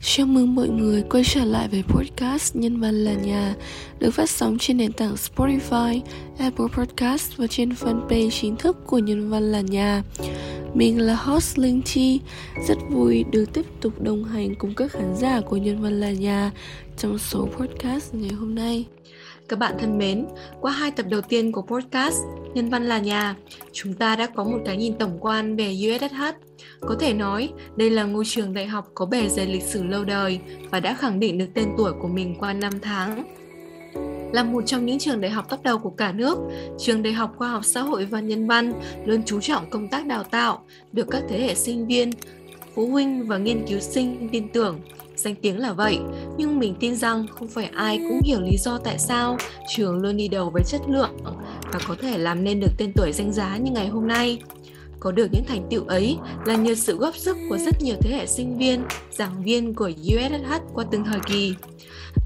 Chào mừng mọi người quay trở lại với podcast Nhân văn là nhà được phát sóng trên nền tảng Spotify, Apple Podcast và trên fanpage chính thức của Nhân văn là nhà. Mình là host Linh Chi, rất vui được tiếp tục đồng hành cùng các khán giả của Nhân văn là nhà trong số podcast ngày hôm nay. Các bạn thân mến, qua hai tập đầu tiên của podcast Nhân văn là nhà, chúng ta đã có một cái nhìn tổng quan về USSH. Có thể nói, đây là ngôi trường đại học có bề dày lịch sử lâu đời và đã khẳng định được tên tuổi của mình qua năm tháng. Là một trong những trường đại học top đầu của cả nước, trường Đại học Khoa học Xã hội và Nhân văn luôn chú trọng công tác đào tạo, được các thế hệ sinh viên, phụ huynh và nghiên cứu sinh tin tưởng Danh tiếng là vậy, nhưng mình tin rằng không phải ai cũng hiểu lý do tại sao trường luôn đi đầu với chất lượng và có thể làm nên được tên tuổi danh giá như ngày hôm nay. Có được những thành tựu ấy là nhờ sự góp sức của rất nhiều thế hệ sinh viên, giảng viên của USSH qua từng thời kỳ.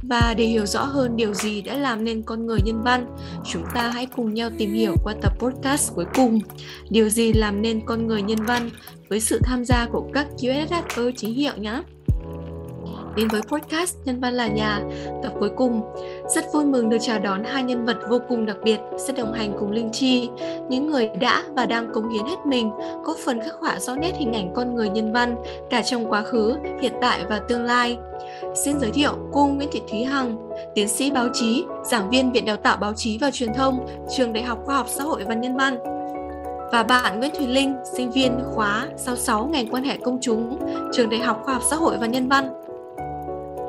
Và để hiểu rõ hơn điều gì đã làm nên con người nhân văn, chúng ta hãy cùng nhau tìm hiểu qua tập podcast cuối cùng. Điều gì làm nên con người nhân văn với sự tham gia của các USSH ơ chính hiệu nhé đến với podcast Nhân văn là nhà, tập cuối cùng. Rất vui mừng được chào đón hai nhân vật vô cùng đặc biệt sẽ đồng hành cùng Linh Chi, những người đã và đang cống hiến hết mình, góp phần khắc họa rõ nét hình ảnh con người nhân văn cả trong quá khứ, hiện tại và tương lai. Xin giới thiệu cô Nguyễn Thị Thúy Hằng, tiến sĩ báo chí, giảng viên Viện Đào tạo Báo chí và Truyền thông, Trường Đại học Khoa học Xã hội và Nhân văn và bạn Nguyễn Thùy Linh, sinh viên khóa 66 ngành quan hệ công chúng, Trường Đại học Khoa học Xã hội và Nhân văn.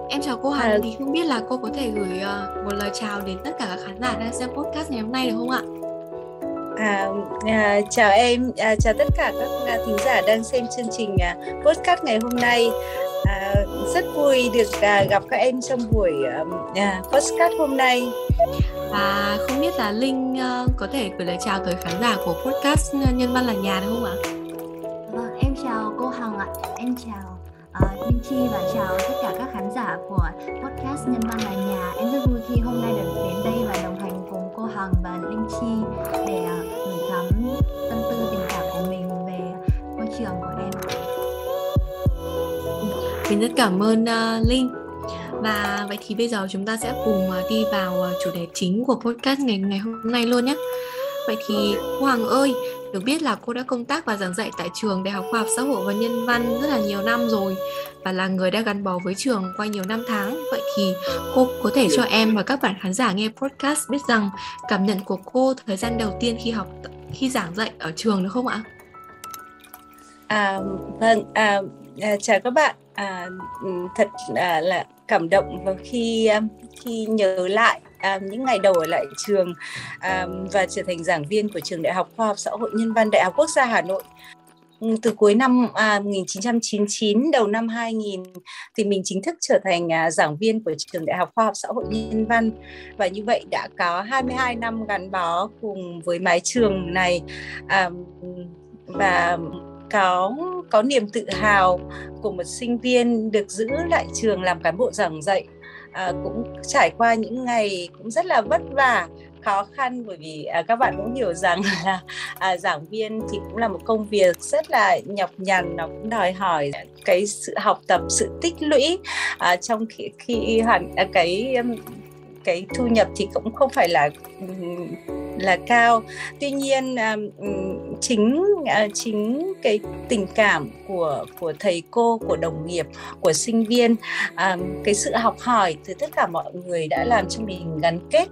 Em chào cô Hằng, à, thì không biết là cô có thể gửi uh, một lời chào đến tất cả các khán giả đang xem podcast ngày hôm nay được không ạ? À, à, chào em, à, chào tất cả các à, thính giả đang xem chương trình à, podcast ngày hôm nay. À, rất vui được à, gặp các em trong buổi à, podcast hôm nay. Và không biết là Linh uh, có thể gửi lời chào tới khán giả của podcast Nhân văn là nhà được không ạ? Vâng, em chào cô Hằng ạ. Em chào Ờ, uh, Linh Chi và chào tất cả các khán giả của podcast Nhân văn là nhà. Em rất vui khi hôm nay được đến đây và đồng hành cùng cô Hằng và Linh Chi để uh, gửi gắm tâm tư tình cảm của mình về môi trường của em. Mình rất cảm ơn uh, Linh. Và vậy thì bây giờ chúng ta sẽ cùng uh, đi vào uh, chủ đề chính của podcast ngày ngày hôm nay luôn nhé. Vậy thì Hoàng ơi, được biết là cô đã công tác và giảng dạy tại trường Đại học Khoa học Xã hội và Nhân văn rất là nhiều năm rồi và là người đã gắn bó với trường qua nhiều năm tháng. Vậy thì cô có thể cho em và các bạn khán giả nghe podcast biết rằng cảm nhận của cô thời gian đầu tiên khi học khi giảng dạy ở trường được không ạ? À, vâng, à, à, chào các bạn. À, ừ, thật à, là cảm động khi à, khi nhớ lại à, những ngày đầu ở lại trường à, và trở thành giảng viên của trường Đại học Khoa học Xã hội Nhân văn Đại học Quốc gia Hà Nội. Ừ, từ cuối năm à, 1999 đầu năm 2000 thì mình chính thức trở thành à, giảng viên của trường Đại học Khoa học Xã hội Nhân văn. Và như vậy đã có 22 năm gắn bó cùng với mái trường này à, và có có niềm tự hào của một sinh viên được giữ lại trường làm cán bộ giảng dạy à, cũng trải qua những ngày cũng rất là vất vả khó khăn. Bởi vì à, các bạn cũng hiểu rằng là à, giảng viên thì cũng là một công việc rất là nhọc nhằn nó cũng đòi hỏi cái sự học tập sự tích lũy. À, trong khi khi hoàn à, cái cái thu nhập thì cũng không phải là là cao. Tuy nhiên à, chính à, chính cái tình cảm của của thầy cô, của đồng nghiệp, của sinh viên à, cái sự học hỏi từ tất cả mọi người đã làm cho mình gắn kết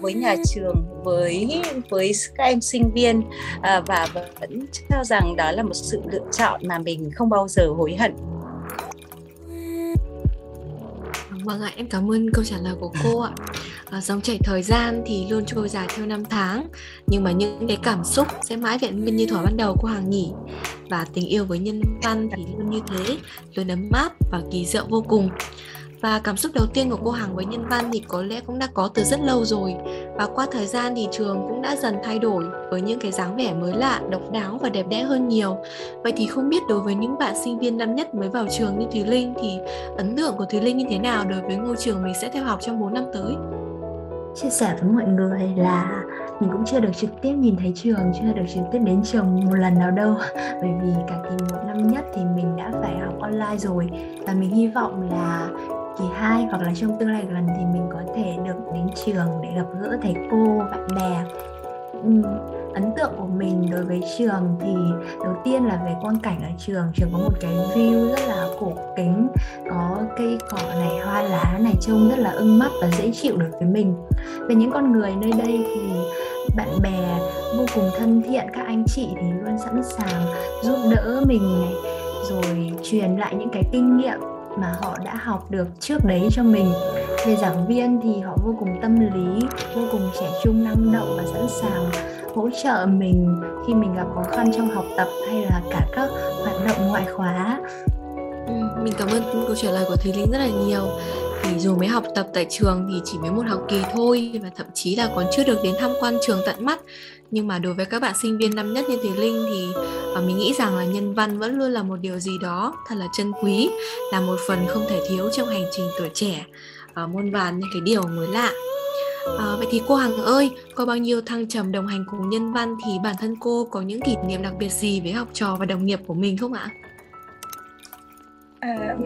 với nhà trường, với với các em sinh viên và vẫn cho rằng đó là một sự lựa chọn mà mình không bao giờ hối hận. Vâng ạ, em cảm ơn câu trả lời của cô ạ. À, dòng chảy thời gian thì luôn trôi dài theo năm tháng, nhưng mà những cái cảm xúc sẽ mãi vẹn nguyên như thuở ban đầu của hàng nhỉ. Và tình yêu với nhân văn thì luôn như thế, luôn ấm áp và kỳ diệu vô cùng. Và cảm xúc đầu tiên của cô Hằng với nhân văn thì có lẽ cũng đã có từ rất lâu rồi. Và qua thời gian thì trường cũng đã dần thay đổi với những cái dáng vẻ mới lạ, độc đáo và đẹp đẽ hơn nhiều. Vậy thì không biết đối với những bạn sinh viên năm nhất mới vào trường như Thúy Linh thì ấn tượng của Thúy Linh như thế nào đối với ngôi trường mình sẽ theo học trong 4 năm tới? Chia sẻ với mọi người là mình cũng chưa được trực tiếp nhìn thấy trường chưa được trực tiếp đến trường một lần nào đâu. Bởi vì cả kỳ một năm nhất thì mình đã phải học online rồi. Và mình hy vọng là kỳ 2 hoặc là trong tương lai gần thì mình có thể được đến trường để gặp gỡ thầy cô, bạn bè. Ừ, ấn tượng của mình đối với trường thì đầu tiên là về quang cảnh ở trường. Trường có một cái view rất là cổ kính, có cây cỏ này, hoa lá này, trông rất là ưng mắt và dễ chịu được với mình. Về những con người nơi đây thì bạn bè vô cùng thân thiện, các anh chị thì luôn sẵn sàng giúp đỡ mình này, rồi truyền lại những cái kinh nghiệm mà họ đã học được trước đấy cho mình. Về giảng viên thì họ vô cùng tâm lý vô cùng trẻ trung năng động và sẵn sàng hỗ trợ mình khi mình gặp khó khăn trong học tập hay là cả các hoạt động ngoại khóa. Ừ, mình cảm ơn câu trả lời của Thùy Linh rất là nhiều thì dù mới học tập tại trường thì chỉ mới một học kỳ thôi và thậm chí là còn chưa được đến tham quan trường tận mắt nhưng mà đối với các bạn sinh viên năm nhất như thế Linh thì uh, mình nghĩ rằng là nhân văn vẫn luôn là một điều gì đó thật là chân quý là một phần không thể thiếu trong hành trình tuổi trẻ uh, muôn vàn những cái điều mới lạ À, vậy thì cô Hằng ơi, có bao nhiêu thăng trầm đồng hành cùng nhân văn thì bản thân cô có những kỷ niệm đặc biệt gì với học trò và đồng nghiệp của mình không ạ? À,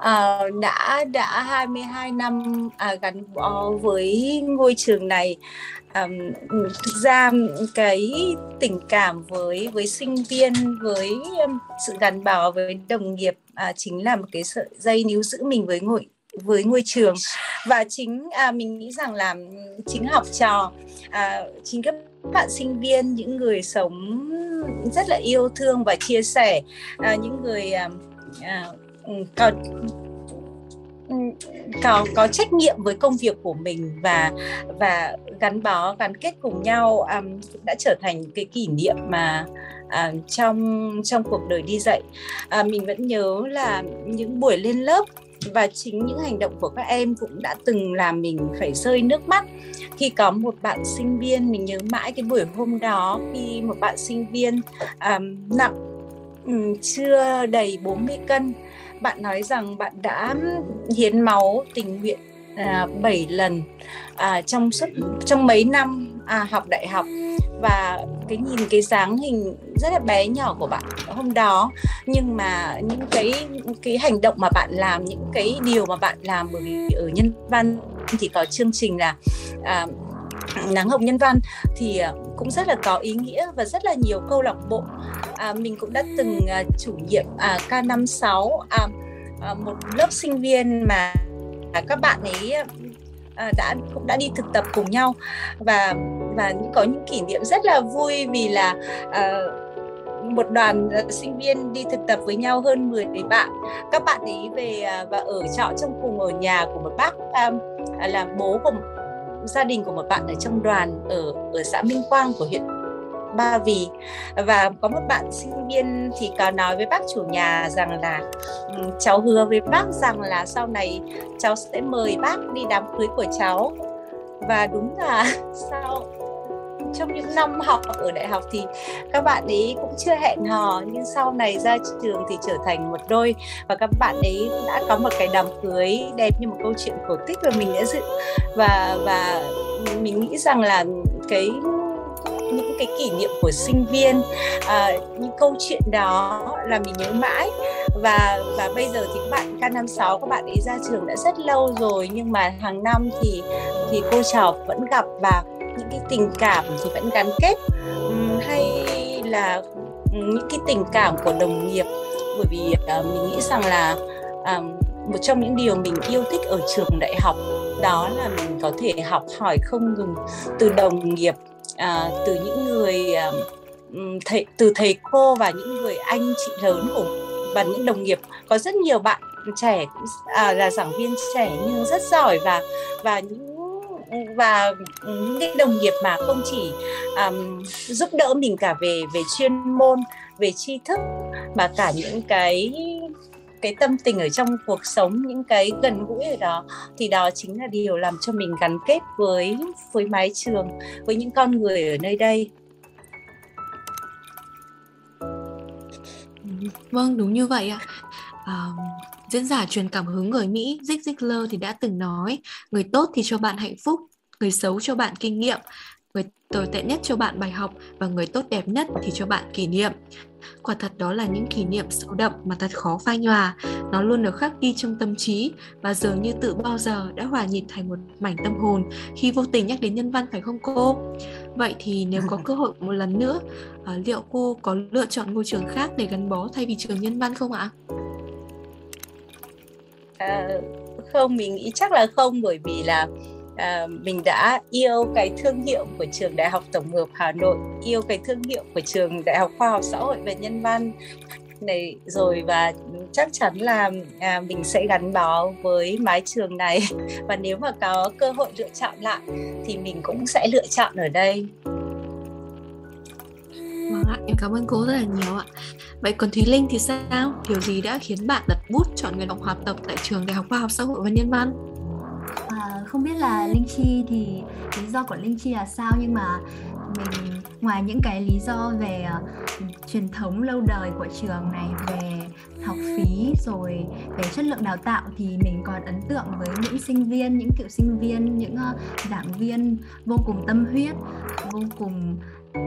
à, đã đã 22 năm à, gắn bó với ngôi trường này. À, thực ra cái tình cảm với với sinh viên với sự gắn bó với đồng nghiệp à, chính là một cái sợi dây níu giữ mình với ngôi với ngôi trường. Và chính à, mình nghĩ rằng là chính học trò à, chính các bạn sinh viên những người sống rất là yêu thương và chia sẻ à, những người à, à, còn có có trách nhiệm với công việc của mình và và gắn bó gắn kết cùng nhau um, đã trở thành cái kỷ niệm mà à, trong trong cuộc đời đi dạy. À, mình vẫn nhớ là những buổi lên lớp và chính những hành động của các em cũng đã từng làm mình phải rơi nước mắt. Khi có một bạn sinh viên mình nhớ mãi cái buổi hôm đó khi một bạn sinh viên um, nặng um, chưa đầy 40 cân bạn nói rằng bạn đã hiến máu tình nguyện à, 7 lần à, trong suốt trong mấy năm à, học đại học. Và cái nhìn cái dáng hình rất là bé nhỏ của bạn hôm đó. Nhưng mà những cái cái hành động mà bạn làm những cái điều mà bạn làm bởi vì ở nhân văn thì có chương trình là à, nắng hồng nhân văn thì à, cũng rất là có ý nghĩa và rất là nhiều câu lạc bộ à, mình cũng đã từng à, chủ nhiệm à, K56 à, à, một lớp sinh viên mà các bạn ấy à, đã cũng đã đi thực tập cùng nhau. Và và có những kỷ niệm rất là vui vì là à, một đoàn à, sinh viên đi thực tập với nhau hơn 10 bạn. Các bạn ấy về à, và ở trọ trong cùng ở nhà của một bác à, là bố của gia đình của một bạn ở trong đoàn ở ở xã Minh Quang của huyện Ba Vì. Và có một bạn sinh viên thì có nói với bác chủ nhà rằng là ừ, cháu hứa với bác rằng là sau này cháu sẽ mời bác đi đám cưới của cháu. Và đúng là sau, trong những năm học ở đại học thì các bạn ấy cũng chưa hẹn hò, nhưng sau này ra trường thì trở thành một đôi và các bạn ấy đã có một cái đám cưới đẹp như một câu chuyện cổ tích mà mình đã dự. Và và mình nghĩ rằng là cái những cái kỷ niệm của sinh viên à, những câu chuyện đó là mình nhớ mãi. Và và bây giờ thì các bạn K56 các bạn ấy ra trường đã rất lâu rồi nhưng mà hàng năm thì thì cô trò vẫn gặp và những cái tình cảm thì vẫn gắn kết. Hay là những cái tình cảm của đồng nghiệp. Bởi vì uh, mình nghĩ rằng là um, một trong những điều mình yêu thích ở trường đại học đó là mình có thể học hỏi không ngừng từ đồng nghiệp à, từ những người à, thầy từ thầy cô và những người anh chị lớn của và những đồng nghiệp. Có rất nhiều bạn trẻ à, là giảng viên trẻ nhưng rất giỏi và và những và những cái đồng nghiệp mà không chỉ um, giúp đỡ mình cả về về chuyên môn về tri thức mà cả những cái cái tâm tình ở trong cuộc sống những cái gần gũi ở đó thì đó chính là điều làm cho mình gắn kết với với mái trường với những con người ở nơi đây. Vâng đúng như vậy ạ. À, diễn giả truyền cảm hứng người Mỹ Zig Ziglar thì đã từng nói người tốt thì cho bạn hạnh phúc người xấu cho bạn kinh nghiệm người tồi tệ nhất cho bạn bài học và người tốt đẹp nhất thì cho bạn kỷ niệm quả thật đó là những kỷ niệm sâu đậm mà thật khó phai nhòa. Nó luôn được khắc ghi trong tâm trí và dường như tự bao giờ đã hòa nhịp thành một mảnh tâm hồn khi vô tình nhắc đến nhân văn phải không cô? Vậy thì nếu có cơ hội một lần nữa à, liệu cô có lựa chọn ngôi trường khác để gắn bó thay vì trường nhân văn không ạ? À, không mình nghĩ chắc là không bởi vì là à, mình đã yêu cái thương hiệu của trường Đại học Tổng hợp Hà Nội, yêu cái thương hiệu của trường Đại học Khoa học Xã hội và Nhân văn này rồi và chắc chắn là à, mình sẽ gắn bó với mái trường này và nếu mà có cơ hội lựa chọn lại thì mình cũng sẽ lựa chọn ở đây. Vâng ạ, em cảm ơn cô rất là nhiều ạ. Vậy còn Thúy Linh thì sao? Điều gì đã khiến bạn đặt bút chọn ngành học học tập tại trường Đại học Khoa học Xã hội và Nhân văn? Không biết là Linh Chi thì lý do của Linh Chi là sao nhưng mà mình ngoài những cái lý do về uh, truyền thống lâu đời của trường này về học phí rồi về chất lượng đào tạo thì mình còn ấn tượng với những sinh viên những cựu sinh viên những uh, giảng viên vô cùng tâm huyết vô cùng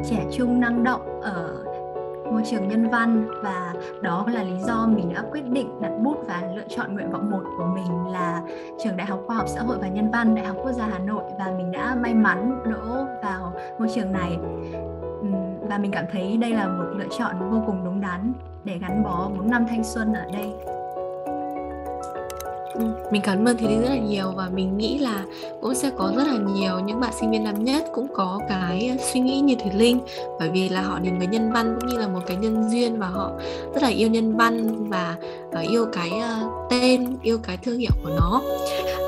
trẻ trung năng động ở môi trường nhân văn và đó là lý do mình đã quyết định đặt bút và lựa chọn nguyện vọng một của mình là trường Đại học Khoa học Xã hội và Nhân văn Đại học Quốc gia Hà Nội và mình đã may mắn đỗ vào môi trường này. Và mình cảm thấy đây là một lựa chọn vô cùng đúng đắn để gắn bó 4 năm thanh xuân ở đây mình cảm ơn thì rất là nhiều và mình nghĩ là cũng sẽ có rất là nhiều những bạn sinh viên năm nhất cũng có cái ờ, suy nghĩ như Thủy Linh. Bởi vì là họ đến với nhân văn cũng như là một cái nhân duyên và họ rất là yêu nhân văn và ờ, yêu cái uh, tên yêu cái thương hiệu của nó.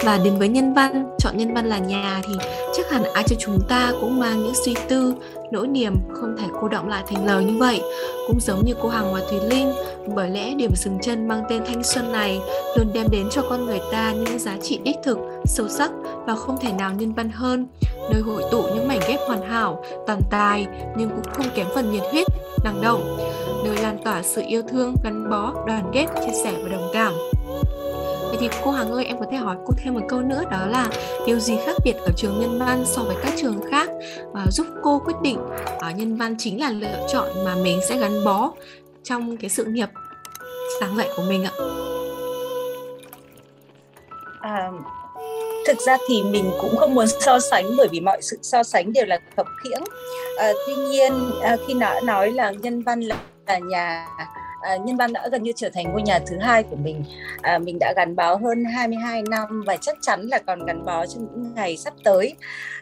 Và đến với nhân văn chọn nhân văn là nhà thì chắc hẳn ai cho chúng ta cũng mang những suy tư nỗi niềm không thể cô động lại thành lời như vậy. Cũng giống như cô Hằng và Thùy Linh, bởi lẽ điểm dừng chân mang tên thanh xuân này luôn đem đến cho con người ta những giá trị đích thực, sâu sắc và không thể nào nhân văn hơn. Nơi hội tụ những mảnh ghép hoàn hảo toàn tài nhưng cũng không kém phần nhiệt huyết, năng động. Nơi lan tỏa sự yêu thương gắn bó, đoàn kết, chia sẻ và đồng cảm. Vậy thì cô Hằng ơi em có thể hỏi cô thêm một câu nữa đó là điều gì khác biệt ở trường nhân văn so với các trường khác và giúp cô quyết định ở nhân văn chính là lựa chọn mà mình sẽ gắn bó trong cái sự nghiệp sáng dạy của mình ạ? À, thực ra thì mình cũng không muốn so sánh bởi vì mọi sự so sánh đều là khập khiễng à, tuy nhiên à, khi nã nói là nhân văn là, là nhà à, nhân văn đã gần như trở thành ngôi nhà thứ hai của mình. À, mình đã gắn bó hơn 22 năm và chắc chắn là còn gắn bó trong những ngày sắp tới.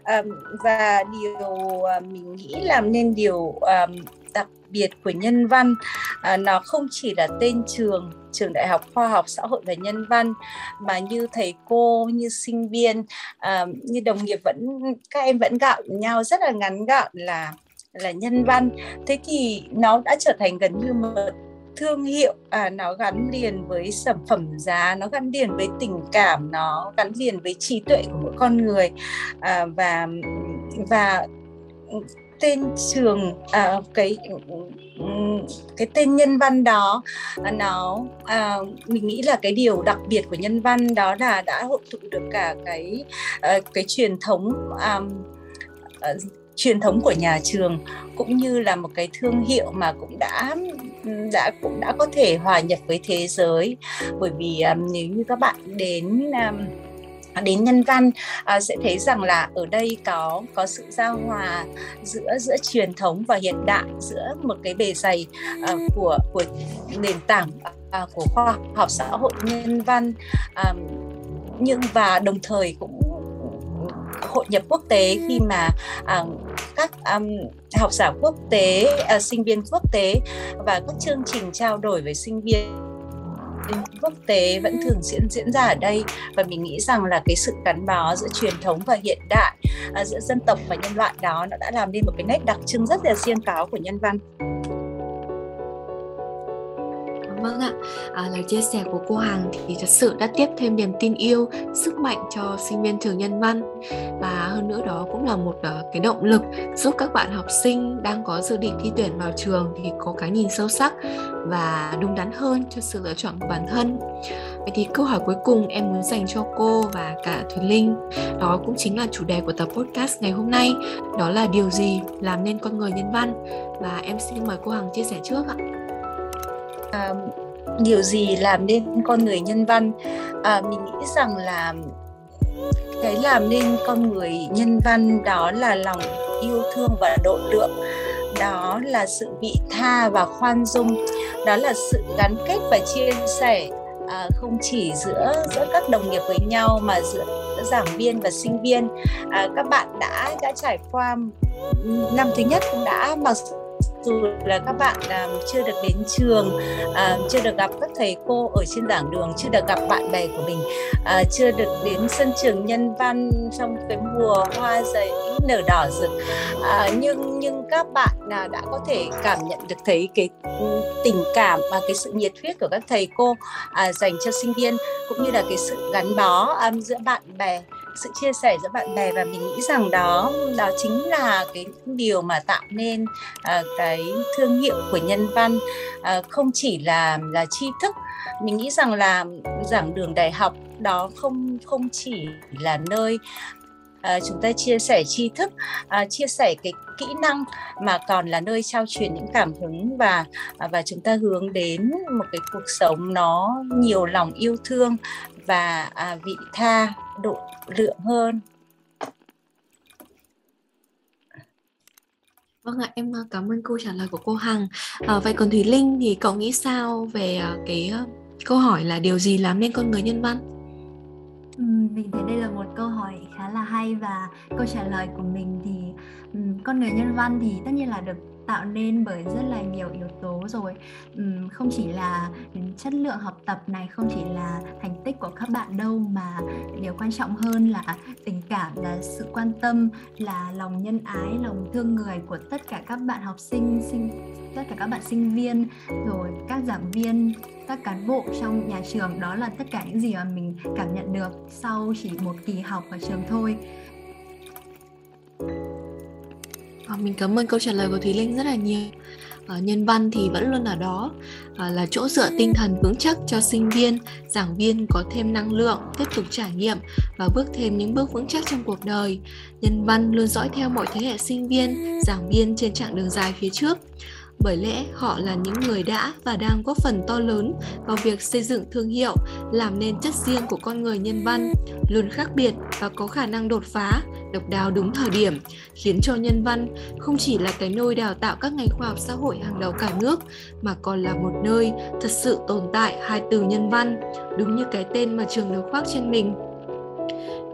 À, và điều à, mình nghĩ làm nên điều à, đặc biệt của nhân văn à, nó không chỉ là tên trường trường đại học khoa học xã hội và nhân văn mà như thầy cô như sinh viên à, như đồng nghiệp vẫn các em vẫn gạo nhau rất là ngắn gọn là là nhân văn. Thế thì nó đã trở thành gần như một thương hiệu à, nó gắn liền với sản phẩm giá nó gắn liền với tình cảm nó gắn liền với trí tuệ của mỗi con người. À, và và tên trường à, cái cái tên nhân văn đó à, nó à, mình nghĩ là cái điều đặc biệt của nhân văn đó là đã hội tụ được cả cái ờ, cái truyền thống à, ờ, truyền thống của nhà trường cũng như là một cái thương hiệu mà cũng đã đã cũng đã có thể hòa nhập với thế giới. Bởi vì um, nếu như các bạn đến um, đến nhân văn à, sẽ thấy rằng là ở đây có có sự giao hòa giữa giữa truyền thống và hiện đại giữa một cái bề dày à, của của nền tảng à, của khoa học xã hội nhân văn à, nhưng và đồng thời cũng hội nhập quốc tế khi mà à, các um, học giả quốc tế, à, sinh viên quốc tế và các chương trình trao đổi với sinh viên quốc tế vẫn thường diễn diễn ra ở đây và mình nghĩ rằng là cái sự gắn bó giữa truyền thống và hiện đại à, giữa dân tộc và nhân loại đó nó đã làm nên một cái nét đặc trưng rất là riêng có của nhân văn. Vâng ạ, à, lời chia sẻ của cô Hằng thì thật sự đã tiếp thêm niềm tin yêu, sức mạnh cho sinh viên trường nhân văn. Và hơn nữa đó cũng là một uh, cái động lực giúp các bạn học sinh đang có dự định thi tuyển vào trường thì có cái nhìn sâu sắc và đúng đắn hơn cho sự lựa chọn của bản thân. Vậy thì câu hỏi cuối cùng em muốn dành cho cô và cả Thùy Linh đó cũng chính là chủ đề của tập podcast ngày hôm nay đó là điều gì làm nên con người nhân văn? Và em xin mời cô Hằng chia sẻ trước ạ à, điều gì làm nên con người nhân văn? À, mình nghĩ rằng là cái làm nên con người nhân văn đó là lòng yêu thương và độ lượng. Đó là sự vị tha và khoan dung. Đó là sự gắn kết và chia sẻ à, không chỉ giữa giữa các đồng nghiệp với nhau mà giữa, giữa giảng viên và sinh viên. À, các bạn đã đã trải qua ừ, năm thứ nhất cũng đã mặc dù là các bạn à, chưa được đến trường à, chưa được gặp các thầy cô ở trên giảng đường chưa được gặp bạn bè của mình uh, chưa được đến sân trường nhân văn trong cái mùa hoa giấy nở đỏ rực uh, nhưng nhưng các bạn là đã có thể cảm nhận được thấy cái ừ, tình cảm và cái sự nhiệt huyết của các thầy cô uh, dành cho sinh viên cũng như là cái sự gắn bó um, giữa bạn bè sự chia sẻ giữa bạn bè và mình nghĩ rằng đó đó chính là cái điều mà tạo nên uh, cái thương hiệu của nhân văn. Uh, không chỉ là là tri thức mình nghĩ rằng là giảng đường đại học đó không không chỉ là nơi à, chúng ta chia sẻ tri thức à, chia sẻ cái kỹ năng mà còn là nơi trao truyền những cảm hứng và à, và chúng ta hướng đến một cái cuộc sống nó nhiều lòng yêu thương và à, vị tha độ lượng hơn Vâng ạ, em à, cảm ơn câu trả lời của cô Hằng. À, vậy còn Thùy Linh thì cậu nghĩ sao về à, cái câu hỏi là điều gì làm nên con người nhân văn? Mình thấy đây là một câu hỏi khá là hay và câu trả lời của mình thì Ừ, con người nhân văn thì tất nhiên là được tạo nên bởi rất là nhiều yếu tố rồi. Ừ, không chỉ là chất lượng học tập này, không chỉ là thành tích của các bạn đâu, mà điều quan trọng hơn là tình cảm, là sự quan tâm, là lòng nhân ái, lòng thương người của tất cả các bạn học sinh sinh, tất cả các bạn sinh viên, rồi các giảng viên, các cán bộ trong nhà trường. Đó là tất cả những gì mà mình cảm nhận được sau chỉ một kỳ học ở trường thôi. À, mình cảm ơn câu trả lời của Thúy Linh rất là nhiều. À, nhân văn thì vẫn luôn ở đó à, là chỗ dựa tinh thần vững chắc cho sinh viên, giảng viên có thêm năng lượng, tiếp tục trải nghiệm và bước thêm những bước vững chắc trong cuộc đời. Nhân văn luôn dõi theo mọi thế hệ sinh viên, giảng viên trên chặng đường dài phía trước bởi lẽ họ là những người đã và đang góp phần to lớn vào việc xây dựng thương hiệu, làm nên chất riêng của con người nhân văn, luôn khác biệt và có khả năng đột phá, độc đáo đúng thời điểm, khiến cho nhân văn không chỉ là cái nôi đào tạo các ngành khoa học xã hội hàng đầu cả nước, mà còn là một nơi thật sự tồn tại hai từ nhân văn, đúng như cái tên mà trường được khoác trên mình.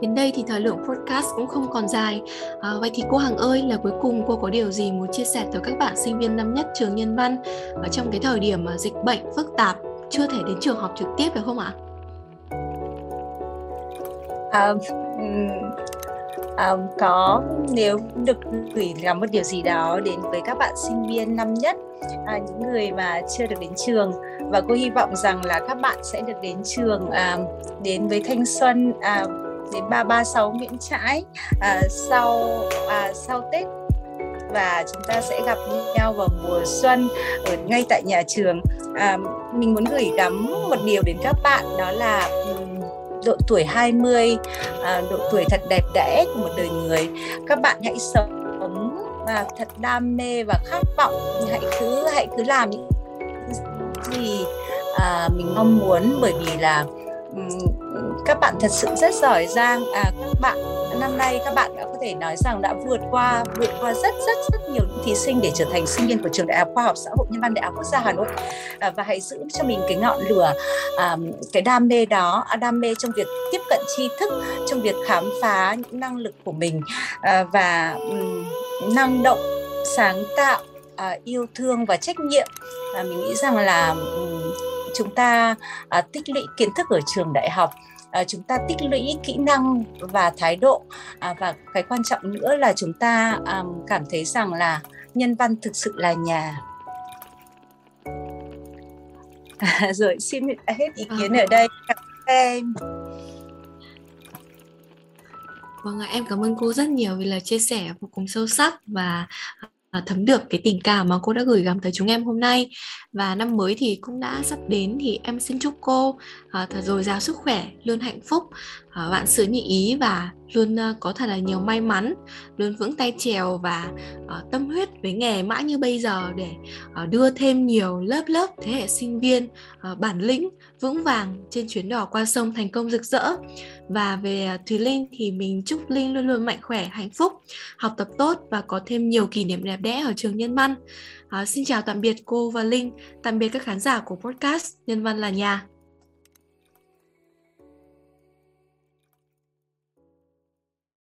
Đến đây thì thời lượng podcast cũng không còn dài. À, vậy thì cô Hằng ơi, là cuối cùng cô có điều gì muốn chia sẻ tới các bạn sinh viên năm nhất trường Nhân văn ở trong cái thời điểm mà dịch bệnh phức tạp chưa thể đến trường học trực tiếp phải không ạ? À, à, có nếu được gửi gắm một điều gì đó đến với các bạn sinh viên năm nhất à, những người mà chưa được đến trường và cô hy vọng rằng là các bạn sẽ được đến trường à, đến với thanh xuân à, đến 336 Nguyễn Trãi à, sau à, sau Tết và chúng ta sẽ gặp nhau vào mùa xuân ở ngay tại nhà trường. À, mình muốn gửi gắm một điều đến các bạn đó là độ tuổi 20, à, độ tuổi thật đẹp đẽ của một đời người. Các bạn hãy sống và thật đam mê và khát vọng hãy cứ hãy cứ làm những gì à, mình mong muốn bởi vì là các bạn thật sự rất giỏi giang. À, các bạn năm nay các bạn đã có thể nói rằng đã vượt qua vượt qua rất rất rất nhiều thí sinh để trở thành sinh viên của trường đại học khoa học xã hội nhân văn đại học quốc gia hà nội. À, và hãy giữ cho mình cái ngọn lửa à, cái đam mê đó à, đam mê trong việc tiếp cận tri thức trong việc khám phá những năng lực của mình. À, và um, năng động sáng tạo à, yêu thương và trách nhiệm. À, mình nghĩ rằng là um, chúng ta à, tích lũy kiến thức ở trường đại học à, chúng ta tích lũy kỹ năng và thái độ à, và cái quan trọng nữa là chúng ta à, cảm thấy rằng là nhân văn thực sự là nhà. À, rồi xin hết ý kiến ở đây. Cảm ơn em. Vâng ạ, em cảm ơn cô rất nhiều vì là chia sẻ vô cùng sâu sắc và À, thấm được cái tình cảm mà cô đã gửi gắm tới chúng em hôm nay. Và năm mới thì cũng đã sắp đến thì em xin chúc cô à, thật dồi dào sức khỏe luôn hạnh phúc à, vạn sự như ý và luôn có thật là nhiều may mắn luôn vững tay trèo và tâm huyết với nghề mãi như bây giờ để đưa thêm nhiều lớp lớp thế hệ sinh viên bản lĩnh vững vàng trên chuyến đò qua sông thành công rực rỡ. Và về Thùy Linh thì mình chúc Linh luôn luôn mạnh khỏe hạnh phúc học tập tốt và có thêm nhiều kỷ niệm đẹp đẽ ở trường Nhân văn. À, xin chào tạm biệt cô và Linh tạm biệt các khán giả của podcast Nhân văn là nhà